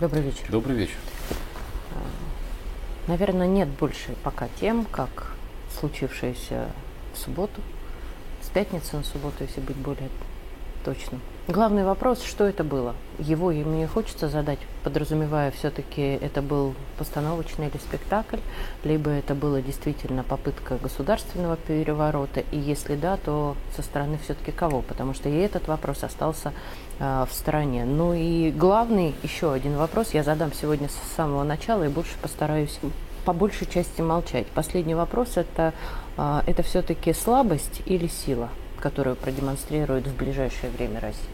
Добрый вечер. Добрый вечер. Наверное, нет больше пока тем, как случившееся в субботу, с пятницы на субботу, если быть более точным. Главный вопрос, что это было? Его и мне хочется задать, подразумевая, все-таки это был постановочный или спектакль, либо это была действительно попытка государственного переворота, и если да, то со стороны все-таки кого? Потому что и этот вопрос остался э, в стороне. Ну и главный, еще один вопрос, я задам сегодня с самого начала и больше постараюсь по большей части молчать. Последний вопрос это, э, это все-таки слабость или сила, которую продемонстрирует в ближайшее время Россия?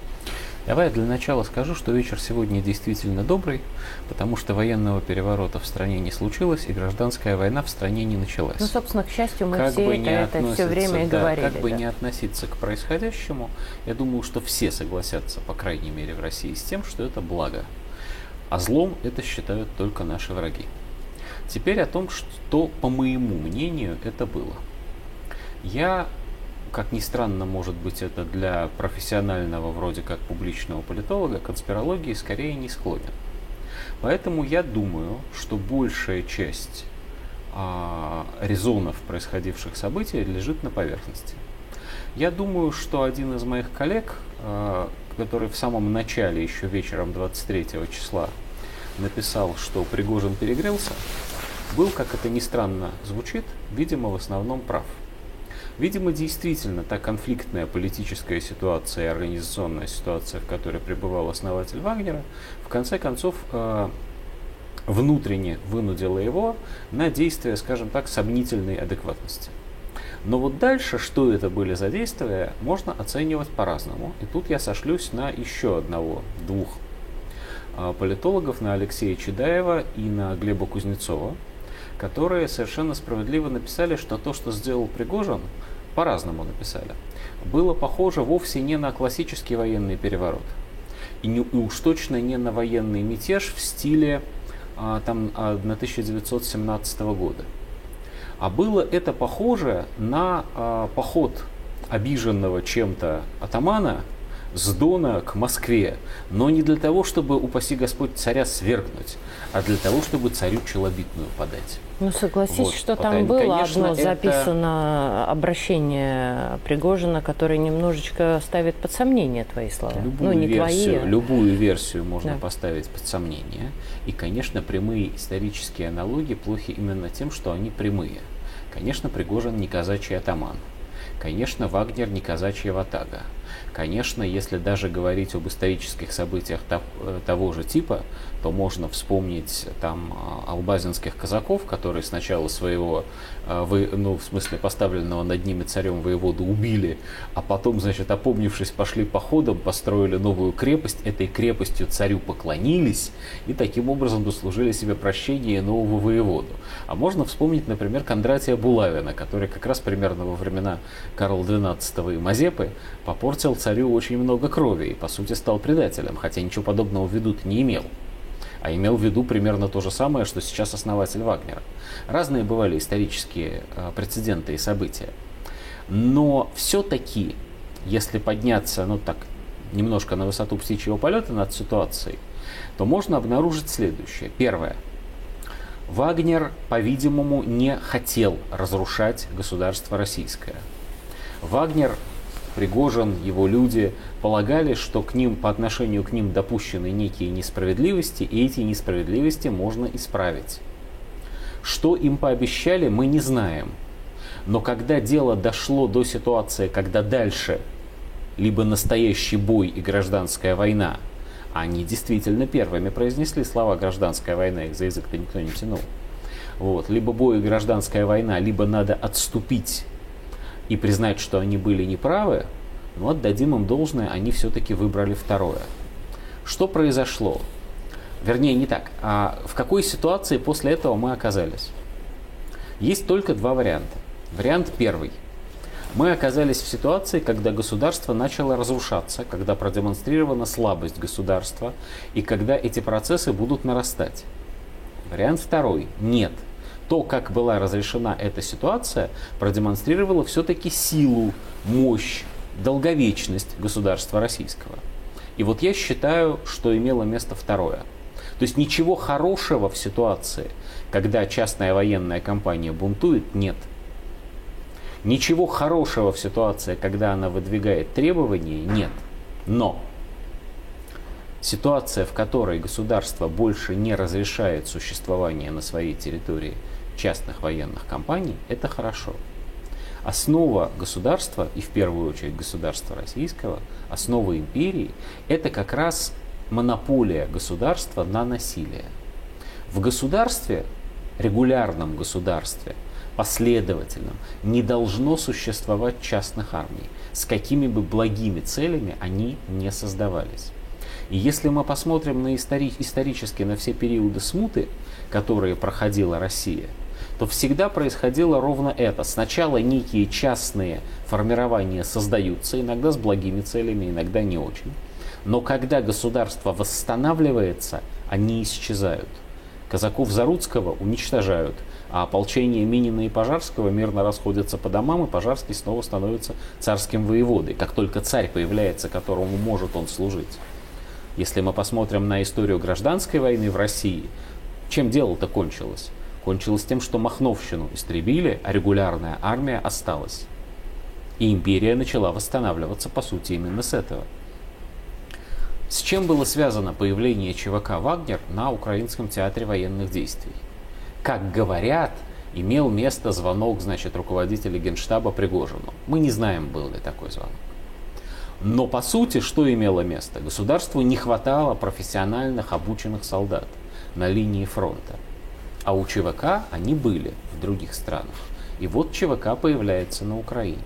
Давай для начала скажу, что вечер сегодня действительно добрый, потому что военного переворота в стране не случилось, и гражданская война в стране не началась. Ну, собственно, к счастью, мы как все бы это, это все время и да, говорили. Как да. бы не относиться к происходящему, я думаю, что все согласятся, по крайней мере, в России с тем, что это благо. А злом это считают только наши враги. Теперь о том, что, по моему мнению, это было. Я как ни странно, может быть, это для профессионального, вроде как публичного политолога, конспирологии скорее не склонен. Поэтому я думаю, что большая часть а, резонов происходивших событий лежит на поверхности. Я думаю, что один из моих коллег, а, который в самом начале, еще вечером 23 числа, написал, что Пригожин перегрелся, был, как это ни странно звучит, видимо, в основном прав. Видимо, действительно, та конфликтная политическая ситуация и организационная ситуация, в которой пребывал основатель Вагнера, в конце концов э, внутренне вынудила его на действия, скажем так, сомнительной адекватности. Но вот дальше, что это были за действия, можно оценивать по-разному. И тут я сошлюсь на еще одного, двух э, политологов, на Алексея Чедаева и на Глеба Кузнецова, которые совершенно справедливо написали, что то, что сделал Пригожин, по-разному написали, было похоже вовсе не на классический военный переворот. И, не, и уж точно не на военный мятеж в стиле а, там, 1917 а, года. А было это похоже на а, поход обиженного чем-то атамана с Дона к Москве, но не для того, чтобы, упаси Господь, царя свергнуть, а для того, чтобы царю челобитную подать. Ну, согласись, вот. что там было конечно, одно записано это... обращение Пригожина, которое немножечко ставит под сомнение твои слова. Любую ну, не версию, твои. Любую версию можно да. поставить под сомнение. И, конечно, прямые исторические аналогии плохи именно тем, что они прямые. Конечно, Пригожин не казачий атаман. Конечно, Вагнер не казачья ватага. Конечно, если даже говорить об исторических событиях э, того же типа, то можно вспомнить там а, албазинских казаков, которые сначала своего, а, ну, в смысле поставленного над ними царем воеводу убили, а потом, значит, опомнившись, пошли походом, построили новую крепость, этой крепостью царю поклонились и таким образом дослужили себе прощение нового воеводу. А можно вспомнить, например, Кондратия Булавина, который как раз примерно во времена Карла XII и Мазепы попортил царю очень много крови и, по сути, стал предателем, хотя ничего подобного в виду не имел а имел в виду примерно то же самое, что сейчас основатель Вагнера. Разные бывали исторические э, прецеденты и события. Но все-таки, если подняться, ну так, немножко на высоту птичьего полета над ситуацией, то можно обнаружить следующее. Первое. Вагнер, по-видимому, не хотел разрушать государство российское. Вагнер Пригожин, его люди полагали, что к ним, по отношению к ним допущены некие несправедливости, и эти несправедливости можно исправить. Что им пообещали, мы не знаем. Но когда дело дошло до ситуации, когда дальше либо настоящий бой и гражданская война, они действительно первыми произнесли слова «гражданская война», их за язык-то никто не тянул. Вот. Либо бой и гражданская война, либо надо отступить и признать, что они были неправы, но отдадим им должное, они все-таки выбрали второе. Что произошло? Вернее, не так. А в какой ситуации после этого мы оказались? Есть только два варианта. Вариант первый. Мы оказались в ситуации, когда государство начало разрушаться, когда продемонстрирована слабость государства и когда эти процессы будут нарастать. Вариант второй. Нет то, как была разрешена эта ситуация, продемонстрировало все-таки силу, мощь, долговечность государства российского. И вот я считаю, что имело место второе. То есть ничего хорошего в ситуации, когда частная военная компания бунтует, нет. Ничего хорошего в ситуации, когда она выдвигает требования, нет. Но ситуация, в которой государство больше не разрешает существование на своей территории частных военных компаний, это хорошо. Основа государства, и в первую очередь государства российского, основа империи, это как раз монополия государства на насилие. В государстве, регулярном государстве, последовательном, не должно существовать частных армий, с какими бы благими целями они не создавались. И если мы посмотрим на истори- исторически на все периоды смуты, которые проходила Россия – то всегда происходило ровно это. Сначала некие частные формирования создаются, иногда с благими целями, иногда не очень. Но когда государство восстанавливается, они исчезают. Казаков Заруцкого уничтожают, а ополчение Минина и Пожарского мирно расходятся по домам, и Пожарский снова становится царским воеводой, как только царь появляется, которому может он служить. Если мы посмотрим на историю гражданской войны в России, чем дело-то кончилось? кончилось тем, что Махновщину истребили, а регулярная армия осталась. И империя начала восстанавливаться, по сути, именно с этого. С чем было связано появление ЧВК «Вагнер» на Украинском театре военных действий? Как говорят, имел место звонок, значит, руководителя генштаба Пригожину. Мы не знаем, был ли такой звонок. Но по сути, что имело место? Государству не хватало профессиональных обученных солдат на линии фронта. А у ЧВК они были в других странах. И вот ЧВК появляется на Украине.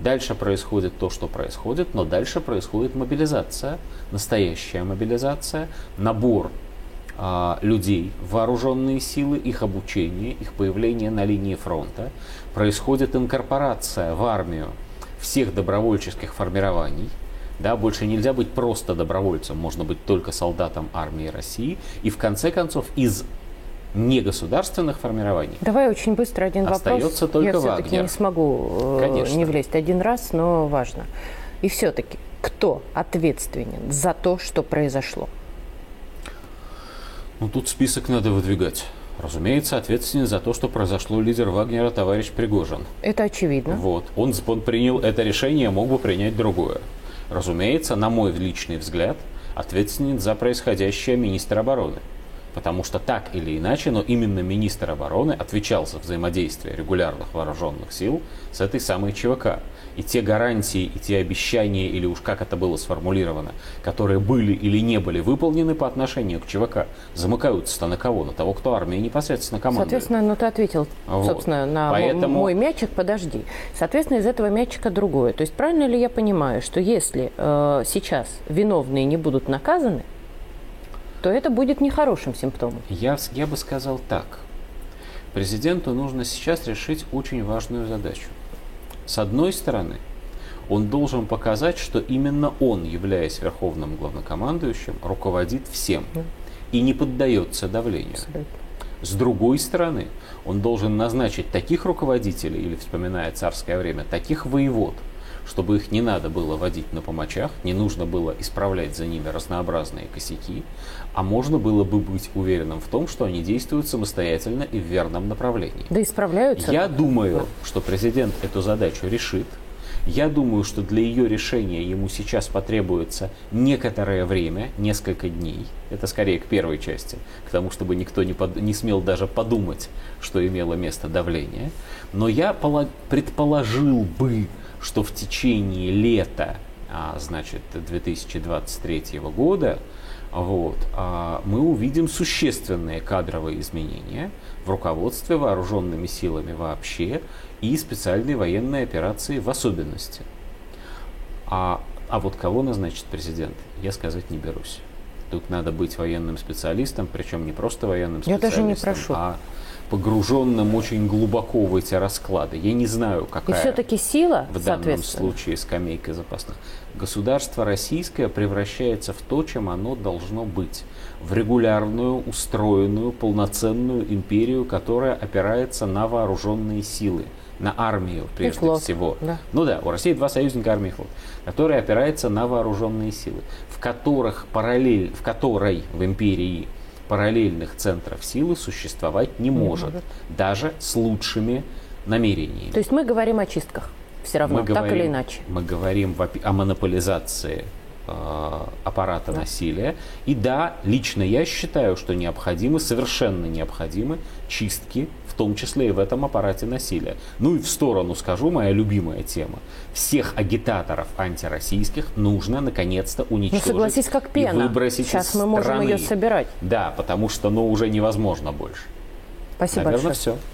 Дальше происходит то, что происходит, но дальше происходит мобилизация, настоящая мобилизация, набор а, людей, вооруженные силы, их обучение, их появление на линии фронта. Происходит инкорпорация в армию всех добровольческих формирований. Да, больше нельзя быть просто добровольцем, можно быть только солдатом армии России. И в конце концов из негосударственных формирований. Давай очень быстро один Остается вопрос. только Я все-таки не смогу э, Конечно. не влезть один раз, но важно. И все-таки, кто ответственен за то, что произошло? Ну, тут список надо выдвигать. Разумеется, ответственен за то, что произошло лидер Вагнера товарищ Пригожин. Это очевидно. Вот. Он, он принял это решение, мог бы принять другое. Разумеется, на мой личный взгляд, ответственен за происходящее министр обороны. Потому что так или иначе, но именно министр обороны отвечал за взаимодействие регулярных вооруженных сил с этой самой ЧВК. И те гарантии, и те обещания, или уж как это было сформулировано, которые были или не были выполнены по отношению к ЧВК, замыкаются-то на кого? На того, кто армией непосредственно командует. Соответственно, ну ты ответил, вот. собственно, на Поэтому... мой мячик, подожди. Соответственно, из этого мячика другое. То есть правильно ли я понимаю, что если э, сейчас виновные не будут наказаны, то это будет нехорошим симптомом. Я, я бы сказал так. Президенту нужно сейчас решить очень важную задачу. С одной стороны, он должен показать, что именно он, являясь верховным главнокомандующим, руководит всем и не поддается давлению. С другой стороны, он должен назначить таких руководителей, или, вспоминая царское время, таких воевод – чтобы их не надо было водить на помочах, не нужно было исправлять за ними разнообразные косяки, а можно было бы быть уверенным в том, что они действуют самостоятельно и в верном направлении. Да исправляются. Я думаю, что президент эту задачу решит. Я думаю, что для ее решения ему сейчас потребуется некоторое время, несколько дней. Это скорее к первой части, к тому, чтобы никто не, под, не смел даже подумать, что имело место давление. Но я предположил бы, что в течение лета, а, значит, 2023 года, вот, а, мы увидим существенные кадровые изменения в руководстве вооруженными силами вообще и специальной военной операции в особенности. А, а вот кого назначит президент, я сказать не берусь. Тут надо быть военным специалистом, причем не просто военным специалистом, я даже не прошу. а погруженным очень глубоко в эти расклады. Я не знаю, какая И все-таки сила, в данном случае скамейка запасных. Государство российское превращается в то, чем оно должно быть. В регулярную, устроенную, полноценную империю, которая опирается на вооруженные силы на армию прежде флот, всего. Да. Ну да, у России два союзника армии и флот, которая опирается на вооруженные силы, в которых параллель, в которой в империи параллельных центров силы существовать не может, не может. даже с лучшими намерениями. То есть мы говорим о чистках все равно, мы так говорим, или иначе. Мы говорим о монополизации э, аппарата да. насилия. И да, лично я считаю, что необходимы, совершенно необходимы чистки, в том числе и в этом аппарате насилия. Ну и в сторону скажу, моя любимая тема. Всех агитаторов антироссийских нужно наконец-то уничтожить. Ну согласись, как пена. И выбросить Сейчас мы можем страны. ее собирать. Да, потому что ну, уже невозможно больше. Спасибо Наверное, большое. все.